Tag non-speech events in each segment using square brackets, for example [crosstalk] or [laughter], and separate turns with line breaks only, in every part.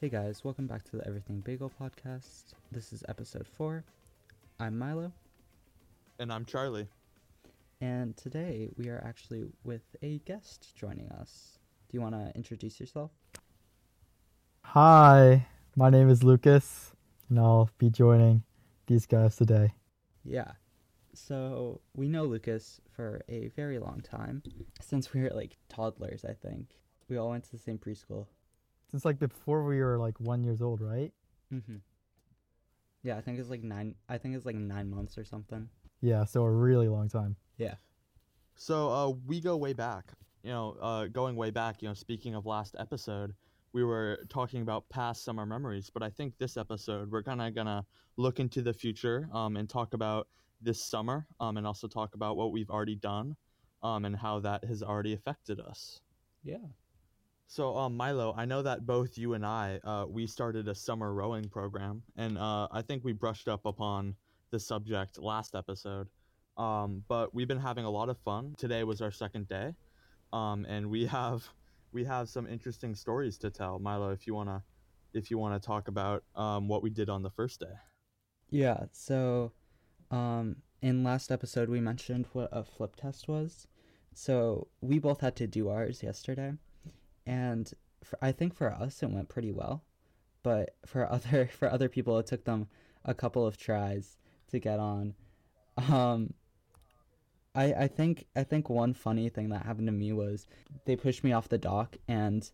Hey guys, welcome back to the Everything Bagel podcast. This is episode 4. I'm Milo,
And I'm Charlie.
and today we are actually with a guest joining us. Do you want to introduce yourself?
Hi, my name is Lucas, and I'll be joining these guys today.
Yeah. So, we know Lucas for a very long time, since we were like toddlers, I think. We all went to the same preschool.
Since like before we were like one years old, right?
Mhm. Yeah, I think it's like 9 I think it's like 9 months or something.
Yeah, so a really long time.
Yeah.
So uh, we go way back. You know, uh, going way back. You know, speaking of last episode, we were talking about past summer memories, but I think this episode we're kind of gonna look into the future um, and talk about this summer um, and also talk about what we've already done um, and how that has already affected us.
Yeah.
So, um, Milo, I know that both you and I, uh, we started a summer rowing program, and uh, I think we brushed up upon the subject last episode. Um, but we've been having a lot of fun. Today was our second day, um, and we have we have some interesting stories to tell. Milo, if you wanna if you wanna talk about um, what we did on the first day.
Yeah, so um in last episode we mentioned what a flip test was. So we both had to do ours yesterday. And for, I think for us it went pretty well, but for [laughs] other for other people it took them a couple of tries to get on. Um I I think I think one funny thing that happened to me was they pushed me off the dock and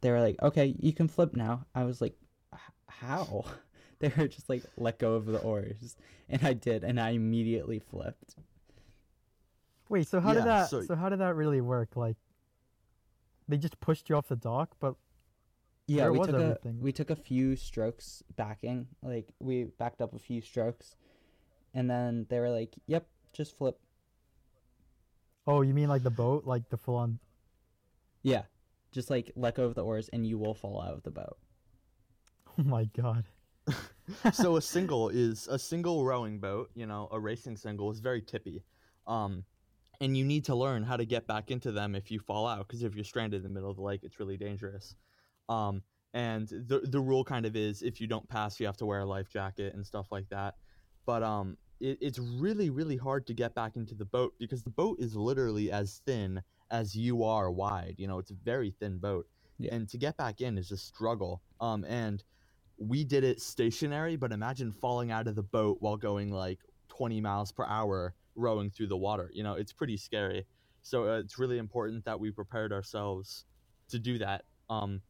they were like, "Okay, you can flip now." I was like, "How?" [laughs] [laughs] they were just like let go of the oars and i did and i immediately flipped
Wait, so how
Yeah,
did that?
so-
So... how did that really work? Like, they just pushed you off the dock, but
yeah
Where
we
was
took
everything?
a we took a few strokes backing like we backed up a few strokes and then they were like yep just flip
oh, you mean like the boat, like the full on?
yeah just like let go of the oars and you will fall out of the boat [laughs]
Oh my god. [laughs]
so a single is a single rowing boat you know a racing single is very tippy. Um and you need to learn how to get back into them if you fall out because if you're stranded in the middle of the lake it's really dangerous. Um and the the rule kind of is if you don't pass you have to wear a life jacket and stuff like that. But um it, it's really really hard to get back into the boat because the boat is literally as thin as you are wide you know it's a very thin boat.
Yeah.
and to get back in is a struggle. Um and we did it stationary, but imagine falling out of the boat while going like 20 miles per hour rowing through the water. You know, it's pretty scary. So uh, it's really important that we prepared ourselves to do that. Um,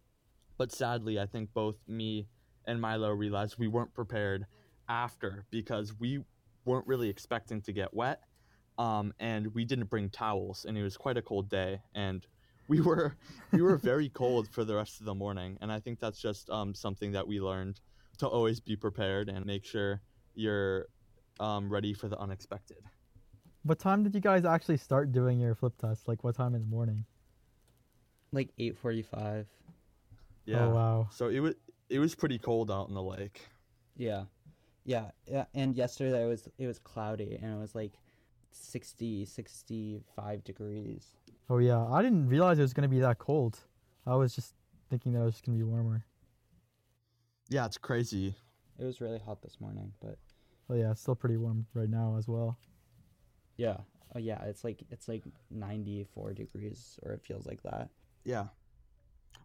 but sadly, I think both me and Milo realized we weren't prepared after because we weren't really expecting to get wet. Um, and we didn't bring towels, and it was quite a cold day. And we were we were [laughs] very cold for the rest of the morning and i think that's just um, something that we learned to always be prepared and make sure you're um, ready for the unexpected
What time did you guys actually start doing your flip test? Like, what time in the morning?
like 8:45
yeah
Oh wow.
so it was it was pretty cold out in the lake
yeah yeah yeah and yesterday it was it was cloudy and it was like 60 65 degrees
Oh yeah. I didn't realize it was gonna be that cold. I was just thinking that it was gonna be warmer.
yeah it's crazy
it was really hot this morning but
Oh yeah, it's still pretty warm right now as well.
Yeah. Oh yeah, it's like it's like 94 degrees or it feels like that.
yeah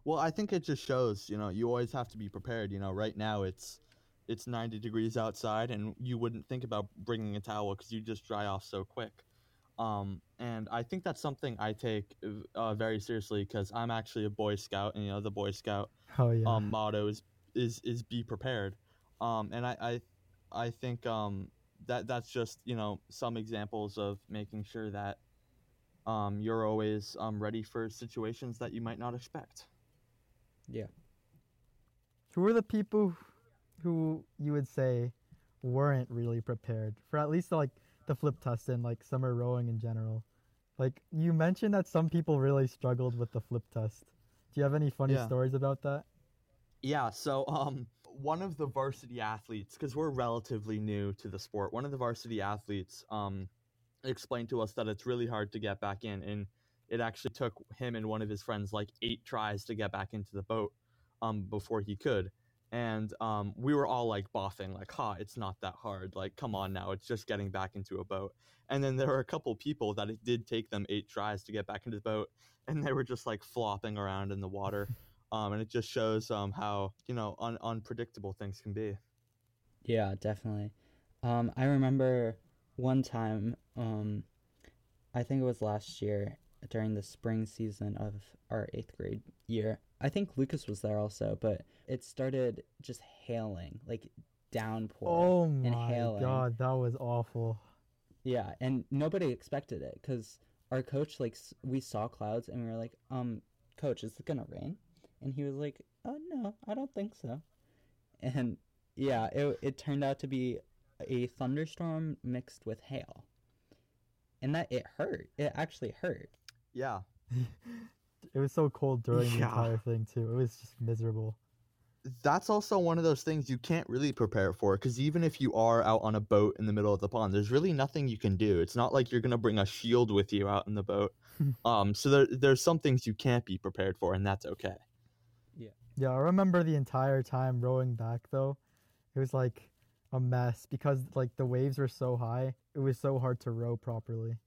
well i think it just shows you know you always have to be prepared you know right now it's it's 90 degrees outside and you wouldn't think about bringing a towel because you just dry off so quick um, and i think that's something i take uh, very seriously because i'm actually a boy scout and you know the boy scout
Oh yeah.
um, motto is is is be prepared um, and I, I i think um, that that's just you know some examples of making sure that um, you're always um, ready for situations that you might not expect
Yeah.
Who are the people who you would say weren't really prepared for at least like the flip test and like summer rowing in general? Like you mentioned that some people really struggled with the flip test. Do you have any funny
Yeah.
stories about that?
Yeah, so um one of the varsity athletes, because we're relatively new to the sport, one of the varsity athletes um, explained to us that it's really hard to get back in, and it actually took him and one of his friends like eight tries to get back into the boat um, before he could. And um, we were all like boffing, like, ha, it's not that hard. Like, come on now, it's just getting back into a boat. And then there were a couple people that it did take them eight tries to get back into the boat, and they were just like flopping around in the water. Um, and it just shows um, how you know un- unpredictable things can be.
Yeah, definitely. Um, I remember one time, um, I think it was last year during the spring season of our eighth grade year. I think Lucas was there also, but it started just hailing, like downpour.
Oh
and
my god, that was awful.
Yeah, and nobody expected it because our coach, like, we saw clouds and we were like, um, coach, is it gonna rain? And he was like, oh, no, I don't think so. And yeah, it, it turned out to be a thunderstorm mixed with hail. And that it hurt. It actually hurt.
Yeah,
It was so cold during the
Yeah.
entire thing too. It was just miserable.
that's also one of those things you can't really prepare for because even if you are out on a boat in the middle of the pond, there's really nothing you can do. It's not like you're gonna bring a shield with you out in the boat. [laughs] um, so there, there's some things you can't be prepared for, and that's okay.
Yeah. Yeah, I remember the entire time rowing back though. It was like a mess because like the waves were so high. It was so hard to row properly.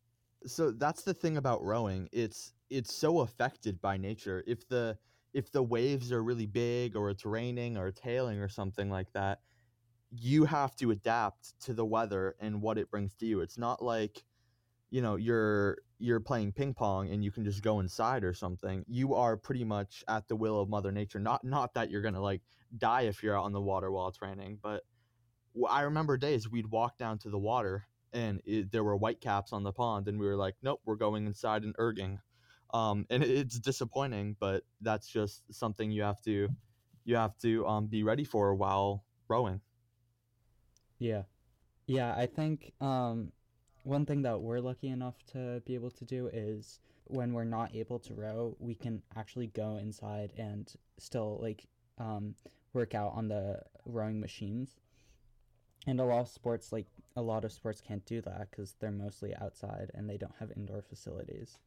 So that's the thing about rowing it's it's so affected by nature if the if the waves are really big or it's raining or tailing or something like that you have to adapt to the weather and what it brings to you. It's not like you know you're you're playing ping pong and you can just go inside or something. You are pretty much at the will of mother nature. Not not that you're gonna like die if you're out on the water while it's raining but I remember days we'd walk down to the water and it, there were white caps on the pond and we were like nope we're going inside and erging um, and it, it's disappointing but that's just something you have to you have to um, be ready for while rowing
Yeah. Yeah, I think um, one thing that we're lucky enough to be able to do is when we're not able to row, we can actually go inside and still like um, work out on the rowing machines. And a lot of sports, like a lot of sports, can't do that because they're mostly outside and they don't have indoor facilities.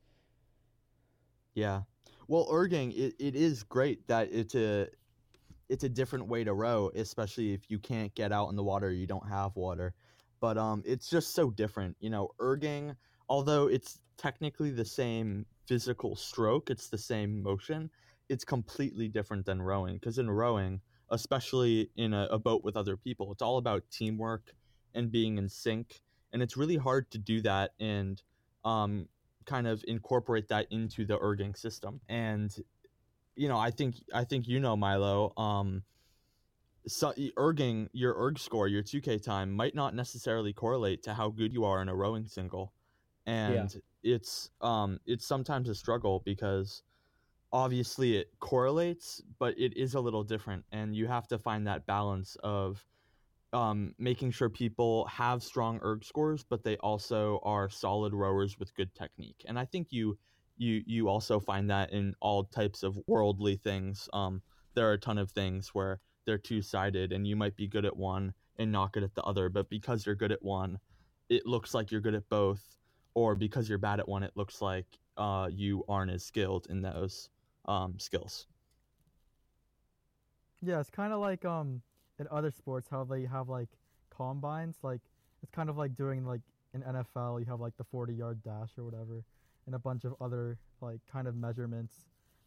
Yeah. Well, erging it, it is great that it's a it's a different way to row, especially if you can't get out in the water, you don't have water. But um it's just so different. You know, erging, although it's technically the same physical stroke, it's the same motion, it's completely different than rowing because in rowing, especially in a, a boat with other people, it's all about teamwork and being in sync, and it's really hard to do that and um kind of incorporate that into the erging system. And you know, I think I think you know Milo. Um, so erging your erg score, your 2K time might not necessarily correlate to how good you are in a rowing single, and it's um it's sometimes a struggle because obviously it correlates, but it is a little different, and you have to find that balance of um, making sure people have strong erg scores, but they also are solid rowers with good technique. And I think you you you also find that in all types of worldly things. Um, there are a ton of things where they're two sided, and you might be good at one and not good at the other. But because you're good at one, it looks like you're good at both, or because you're bad at one, it looks like uh, you aren't as skilled in those um, skills.
Yeah, it's kind of like um in other sports how they have like combines. Like it's kind of like doing like in NFL you have like the 40 yard dash or whatever, and a bunch of other like kind of measurements.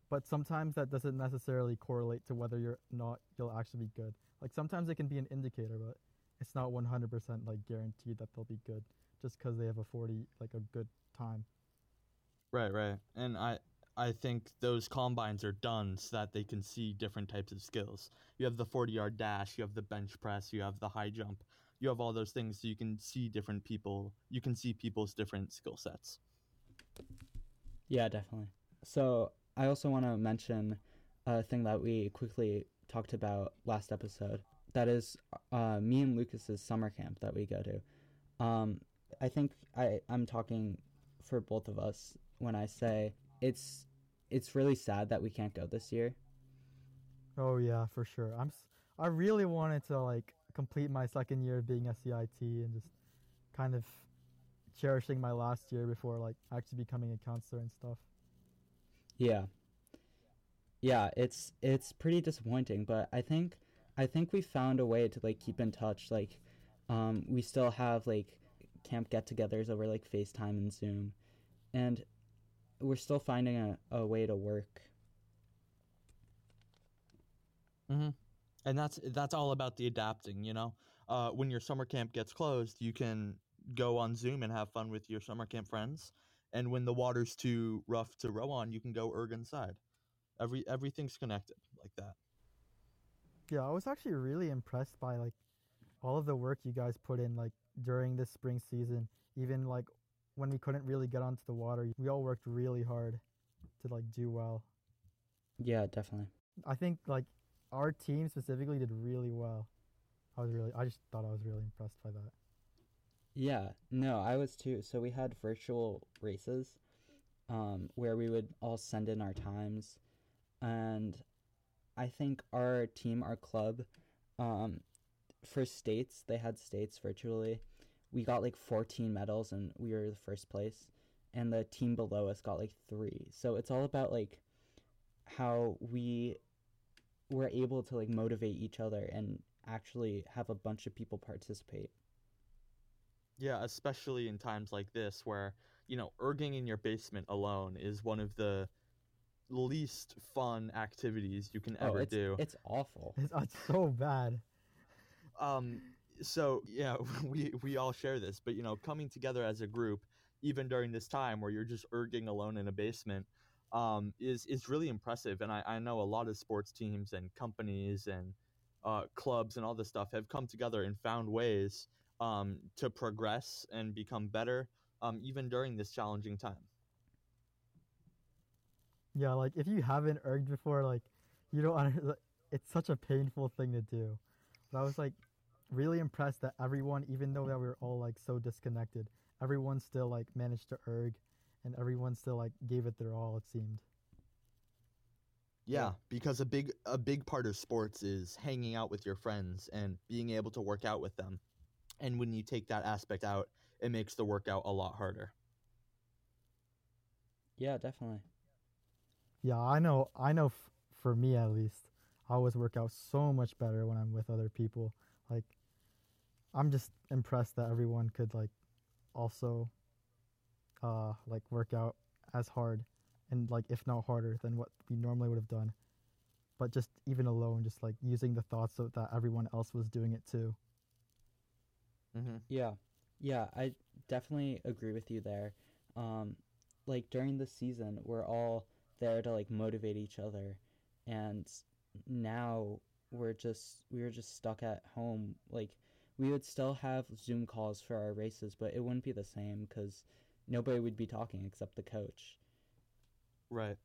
But sometimes that doesn't necessarily correlate to whether you're not you'll actually be good. Like sometimes it can be an indicator, but it's not 100% like guaranteed that they'll be good just because they have a 40 like a good time.
Right, right. And I I think those combines are done so that they can see different types of skills. You have the 40 yard dash, you have the bench press, you have the high jump. You have all those things so you can see different people, you can see people's different skill sets.
Yeah, definitely. So I also want to mention a thing that we quickly talked about last episode. That is uh, me and Lucas's summer camp that we go to. Um, I think I I'm talking for both of us when I say it's it's really sad that we can't go this year.
Oh yeah, for sure. I'm s- I really wanted to like complete my second year of being a CIT and just kind of cherishing my last year before like actually becoming a counselor and stuff.
Yeah. Yeah, it's it's pretty disappointing, but I think I think we found a way to like keep in touch. Like, um, we still have like camp get-togethers over like FaceTime and Zoom, and we're still finding a, a way to work.
Mm-hmm. And that's that's all about the adapting. You know, uh, when your summer camp gets closed, you can go on Zoom and have fun with your summer camp friends. And when the water's too rough to row on, you can go erg inside. Every everything's connected like that.
Yeah, I was actually really impressed by like all of the work you guys put in like during this spring season. Even like when we couldn't really get onto the water, we all worked really hard to like do well.
Yeah, definitely.
I think like our team specifically did really well. I was really I just thought I was really impressed by that.
Yeah, no, I was too. So we had virtual races um, where we would all send in our times. And I think our team, our club, um, for states, they had states virtually. We got like 14 medals and we were the first place. And the team below us got like three. So it's all about like how we were able to like motivate each other and actually have a bunch of people participate.
Yeah, especially in times like this where, you know, erging in your basement alone is one of the least fun activities you can ever
oh, it's,
do.
It's awful. [laughs]
It's, it's so bad.
Um so yeah, [laughs] we we all share this, but you know, coming together as a group even during this time where you're just erging alone in a basement um, is is really impressive. And I, I know a lot of sports teams and companies and uh, clubs and all this stuff have come together and found ways um, to progress and become better, um, even during this challenging time.
Yeah, like if you haven't erged before, like you don't. [laughs] It's such a painful thing to do. But I was like really impressed that everyone, even though that we were all like so disconnected, everyone still like managed to erg, and everyone still like gave it their all. It seemed.
Yeah,
Yeah.
because a big a big part of sports is hanging out with your friends and being able to work out with them. And when you take that aspect out, it makes the workout a lot harder.
Yeah, definitely.
Yeah, I know. I know. F- for me, at least, I always work out so much better when I'm with other people. Like, I'm just impressed that everyone could like, also, uh, like work out as hard, and like if not harder than what we normally would have done. But just even alone, just like using the thoughts of that everyone else was doing it too.
Mm-hmm.
Yeah, yeah, I definitely agree with you there. Um, like during the season, we're all there to like motivate each other, and now we're just we were just stuck at home. Like we would still have Zoom calls for our races, but it wouldn't be the same because nobody would be talking except the coach.
Right.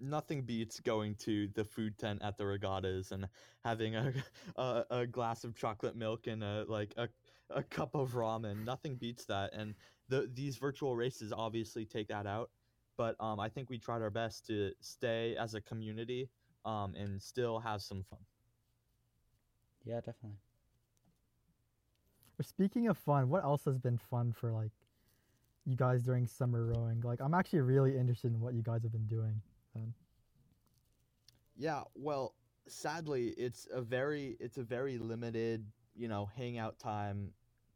Nothing beats going to the food tent at the regattas and having a [laughs] a, a glass of chocolate milk and a like a, a cup of ramen. Nothing beats that. And the these virtual races obviously take that out. But um, I think we tried our best to stay as a community um, and still have some fun.
Yeah, definitely.
Speaking of fun, what else has been fun for like you guys during summer rowing? Like, I'm actually really interested in what you guys have been doing. Then.
Yeah, well, sadly, it's a very it's a very limited, you know, hangout time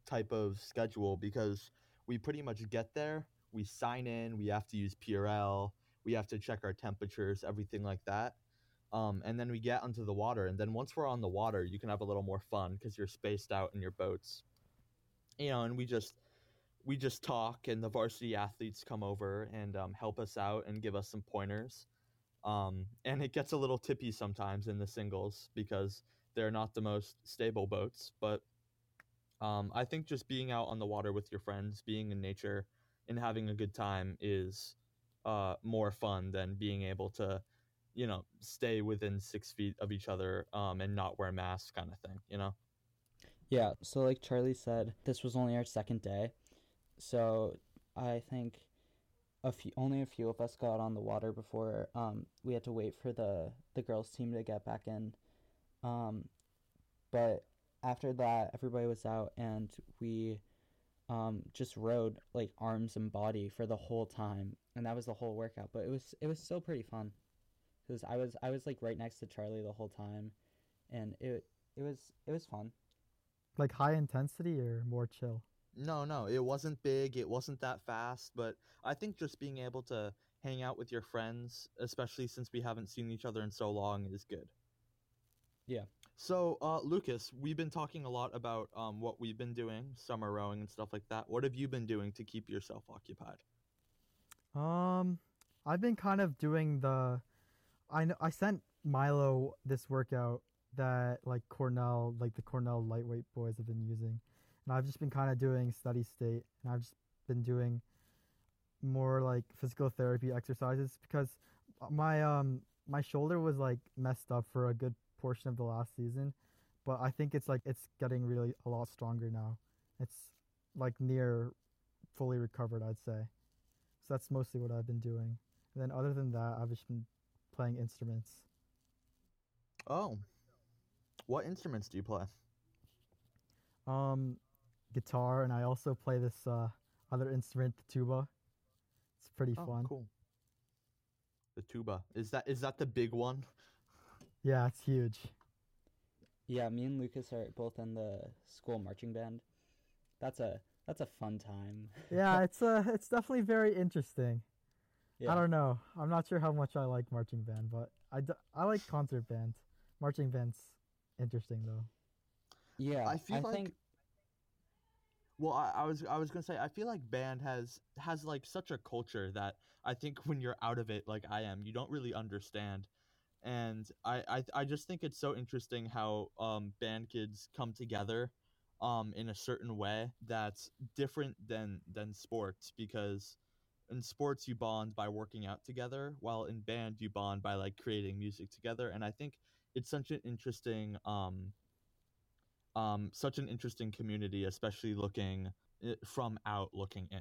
type of schedule because we pretty much get there, we sign in, we have to use PRL, we have to check our temperatures, everything like that. Um, and then we get onto the water, and then once we're on the water, you can have a little more fun because you're spaced out in your boats. You know, and we just we just talk, and the varsity athletes come over and um, help us out and give us some pointers. Um, and it gets a little tippy sometimes in the singles because they're not the most stable boats. But um, I think just being out on the water with your friends, being in nature, and having a good time is uh, more fun than being able to, you know, stay within six feet of each other um, and not wear masks, kind of thing. You know.
Yeah, so like Charlie said, this was only our second day. So I think a few only a few of us got on the water before um we had to wait for the the girls team to get back in. Um but after that, everybody was out and we um, just rowed like arms and body for the whole time, and that was the whole workout. But it was it was still pretty fun because I was I was like right next to Charlie the whole time, and it it was it was fun.
Like high intensity or more chill?
No, no, it wasn't big. It wasn't that fast, but I think just being able to hang out with your friends, especially since we haven't seen each other in so long, is good.
Yeah.
So, uh, Lucas, we've been talking a lot about um, what we've been doing, summer rowing and stuff like that. What have you been doing to keep yourself occupied?
Um, I've been kind of doing the. I know I sent Milo this workout that like Cornell, like the Cornell lightweight boys have been using, and I've just been kind of doing steady state, and I've just been doing more like physical therapy exercises because my um my shoulder was like messed up for a good portion of the last season, but I think it's like it's getting really a lot stronger now. It's like near fully recovered, I'd say. So that's mostly what I've been doing. And then other than that, I've just been playing instruments.
Oh, what instruments do you play?
Um, guitar, and I also play this uh, other instrument, the tuba. It's pretty
Oh,
fun.
cool. The tuba is that is that the big one?
Yeah, it's huge.
Yeah, me and Lucas are both in the school marching band. That's a that's a fun time. [laughs]
Yeah, it's uh, it's definitely very interesting.
Yeah.
I don't know. I'm not sure how much I like marching band, but I, do, I like concert band. Marching band's interesting though.
Yeah,
I feel like
think
Well, I, I was I was gonna say I feel like band has has like such a culture that I think [laughs] when you're out of it, like I am, you don't really understand. And I I, I just think it's so interesting how um band kids come together, um in a certain way that's different than than sports because in sports you bond by working out together while in band you bond by like creating music together and I think it's such an interesting um um, such an interesting community, especially looking uh, from out looking in.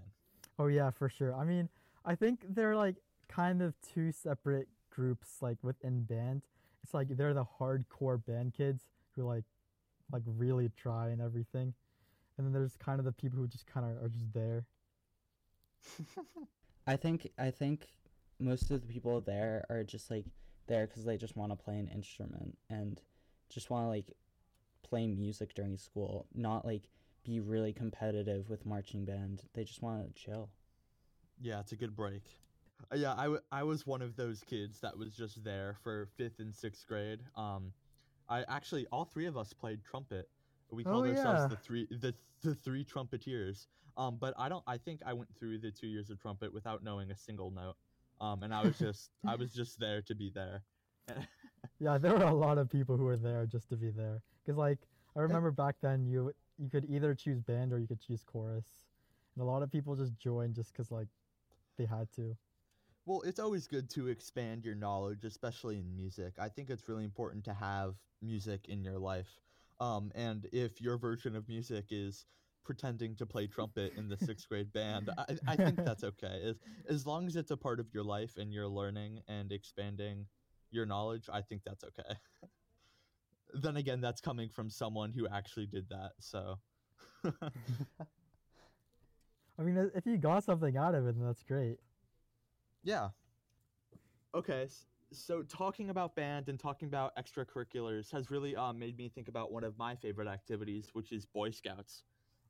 Oh yeah, for sure. I mean, I think they're like kind of two separate groups like within band. It's like they're the hardcore band kids who like like really try and everything. And then there's kind of the people who just kind of are just there. [laughs]
I think I think most of the people there are just like there because they just want to play an instrument and just want to like play music during school, not like be really competitive with marching band. They just want to chill.
Yeah, it's a good break. Uh, yeah, I, w- I was one of those kids that was just there for fifth and sixth grade. Um, I actually all three of us played trumpet. We
Oh,
called ourselves
yeah.
the three the the three trumpeteers. Um, but I don't. I think I went through the two years of trumpet without knowing a single note. Um, and I was just I was just there to be there. [laughs]
Yeah, there were a lot of people who were there just to be there. Cause like I remember back then, you you could either choose band or you could choose chorus, and a lot of people just joined just cause like they had to.
Well, it's always good to expand your knowledge, especially in music. I think it's really important to have music in your life. Um, and if your version of music is pretending to play trumpet in the sixth [laughs] grade band, I, I think that's okay. As, as long as it's a part of your life and you're learning and expanding your knowledge, I think that's okay. [laughs] then again, that's coming from someone who actually did that. So, [laughs]
I mean, if you got something out of it, then that's great.
Yeah. Okay. So talking about band and talking about extracurriculars has really um, made me think about one of my favorite activities, which is Boy Scouts.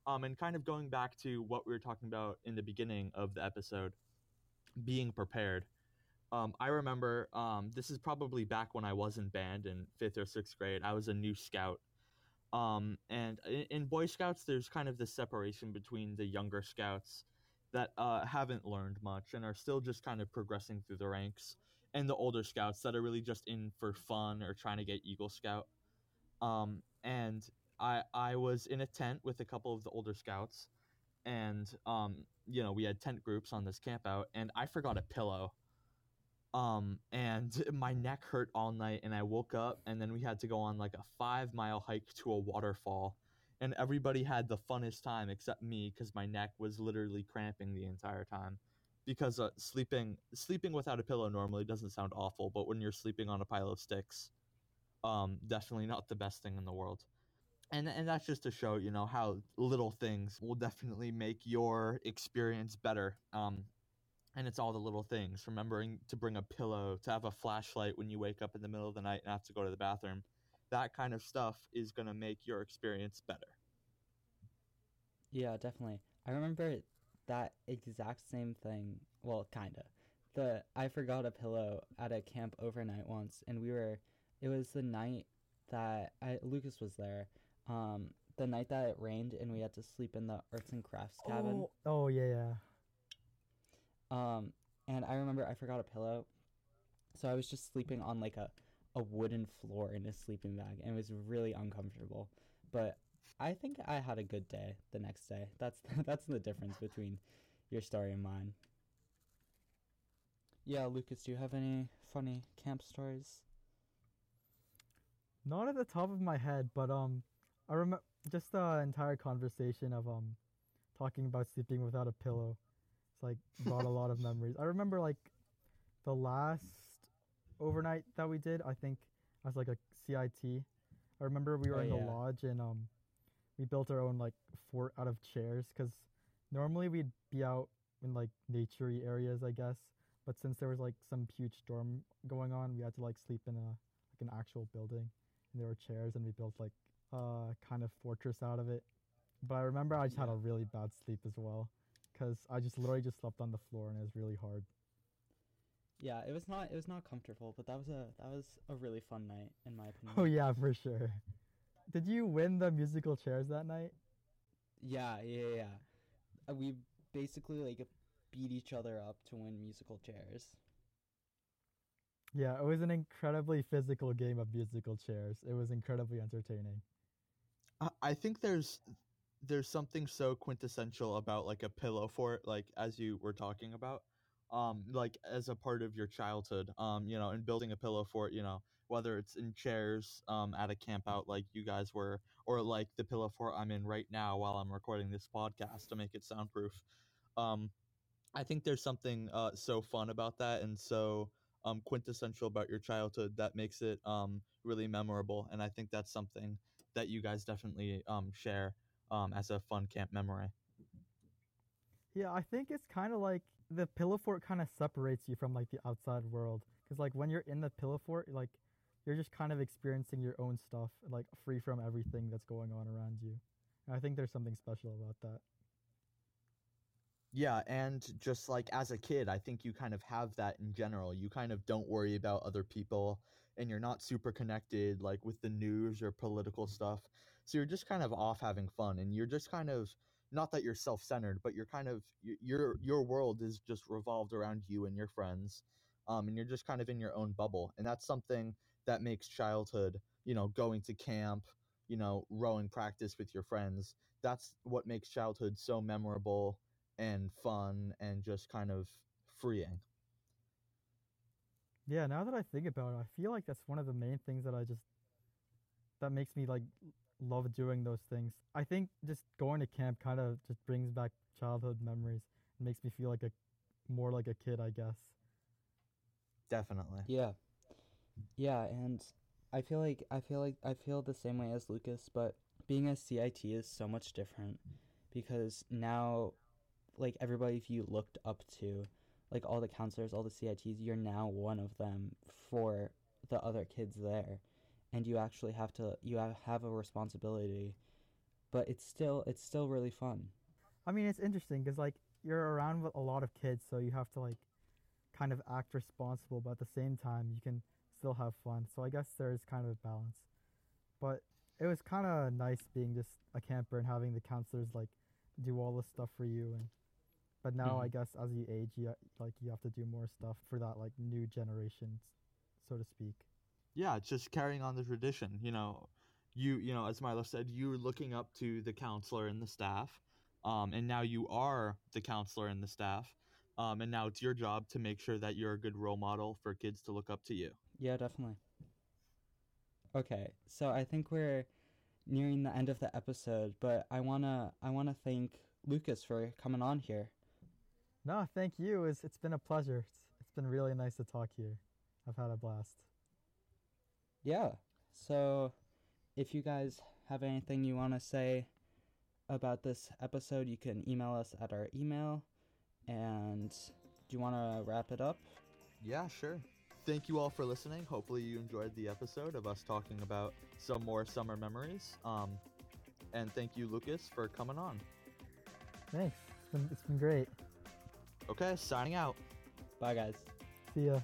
Um, and kind of going back to what we were talking about in the beginning of the episode, being prepared. Um, I remember um, this is probably back when I was in band in fifth or sixth grade. I was a new scout. Um, and in, in Boy Scouts, there's kind of this separation between the younger scouts that uh, haven't learned much and are still just kind of progressing through the ranks, and the older scouts that are really just in for fun or trying to get Eagle Scout. Um, and I I was in a tent with a couple of the older scouts, and um, you know we had tent groups on this camp out, and I forgot a pillow. Um, and [laughs] my neck hurt all night, and I woke up, and then we had to go on like a five mile hike to a waterfall and everybody had the funnest time except me because my neck was literally cramping the entire time because uh, sleeping sleeping without a pillow normally doesn't sound awful but when you're sleeping on a pile of sticks um definitely not the best thing in the world and and that's just to show you know how little things will definitely make your experience better um and it's all the little things remembering to bring a pillow to have a flashlight when you wake up in the middle of the night and have to go to the bathroom that kind of stuff is going to make your experience better
Yeah, definitely. I remember that exact same thing. Well, kinda. The I forgot a pillow at a camp overnight once, and we were. It was the night that I Lucas was there. Um, the night that it rained, and we had to sleep in the arts and crafts cabin.
Oh, oh yeah, yeah.
Um, and I remember I forgot a pillow, so I was just sleeping on like a a wooden floor in a sleeping bag, and it was really uncomfortable. But I think I had a good day the next day. That's [laughs] that's the difference between your story and mine. Yeah, Lucas, do you have any funny camp stories?
Not at the top of my head, but um, I remember just the entire conversation of um, talking about sleeping without a pillow. It's like brought a lot of [laughs] memories. I remember like the last overnight that we did. I think as like a CIT. I remember we were
Oh,
in the
yeah.
lodge and um, we built our own like fort out of chairs because normally we'd be out in like naturey areas, I guess. But since there was like some huge storm going on, we had to like sleep in a like an actual building, and there were chairs, and we built like a kind of fortress out of it. But I remember I just had a really bad sleep as well, because I just literally just slept on the floor, and it was really hard.
Yeah, it was not it was not comfortable, but that was a that was a really fun night in my opinion.
Oh yeah, for sure. Did you win the musical chairs that night?
Yeah, yeah, yeah. Uh, We basically like beat each other up to win musical chairs.
Yeah, it was an incredibly physical game of musical chairs. It was incredibly entertaining.
I- think there's there's something so quintessential about like a pillow fort, like as you were talking about, um, like as a part of your childhood, um, you know, and building a pillow fort, you know, whether it's in chairs, um, at a camp out like you guys were, or like the pillow fort I'm in right now while I'm recording this podcast to make it soundproof. Um, I think there's something uh so fun about that and so um quintessential about your childhood that makes it um really memorable, and I think that's something that you guys definitely um, share um, as a fun camp memory.
Yeah, I think it's kind of like the pillow fort kind of separates you from like the outside world because like when you're in the pillow fort, like you're just kind of experiencing your own stuff, like free from everything that's going on around you. And I think there's something special about that.
Yeah, and just like as a kid, I think you kind of have that in general. You kind of don't worry about other people and you're not super connected like with the news or political stuff. So you're just kind of off having fun and you're just kind of not that you're self-centered, but you're kind of your your world is just revolved around you and your friends. Um and you're just kind of in your own bubble. And that's something that makes childhood, you know, going to camp, you know, rowing practice with your friends. That's what makes childhood so memorable and fun and just kind of freeing.
Yeah, now that I think about it, I feel like that's one of the main things that I just that makes me like love doing those things. I think just going to camp kind of just brings back childhood memories. It makes me feel like a more like a kid, I guess.
Definitely.
Yeah. Yeah, and I feel like I feel like I feel the same way as Lucas, but being a CIT is so much different because now like everybody if you looked up to like all the counselors, all the CITs, you're now one of them for the other kids there. And you actually have to you have, a responsibility. But it's still it's still really fun.
I mean, it's interesting because like you're around with a lot of kids, so you have to like kind of act responsible, but at the same time you can still have fun. So I guess there's kind of a balance. But it was kind of nice being just a camper and having the counselors like do all the stuff for you and but now I
Mhm.
guess as you age you like you have to do more stuff for that like new generation so to speak.
Yeah, it's just carrying on the tradition. You know, you you know, as Milo said, you were looking up to the counselor and the staff, um, and now you are the counselor and the staff, um, and now it's your job to make sure that you're a good role model for kids to look up to you.
Yeah, definitely. Okay, so I think we're nearing the end of the episode, but I wanna I wanna thank Lucas for coming on here.
No, thank you. It's it's been a pleasure. It's, it's been really nice to talk here. I've had a blast.
Yeah. So if you guys have anything you want to say about this episode, you can email us at our email. And do you want to wrap it up?
Yeah, sure. Thank you all for listening. Hopefully you enjoyed the episode of us talking about some more summer memories. Um, and thank you, Lucas, for coming on.
Thanks. It's been, it's been great.
Okay, signing out.
Bye, guys.
See ya.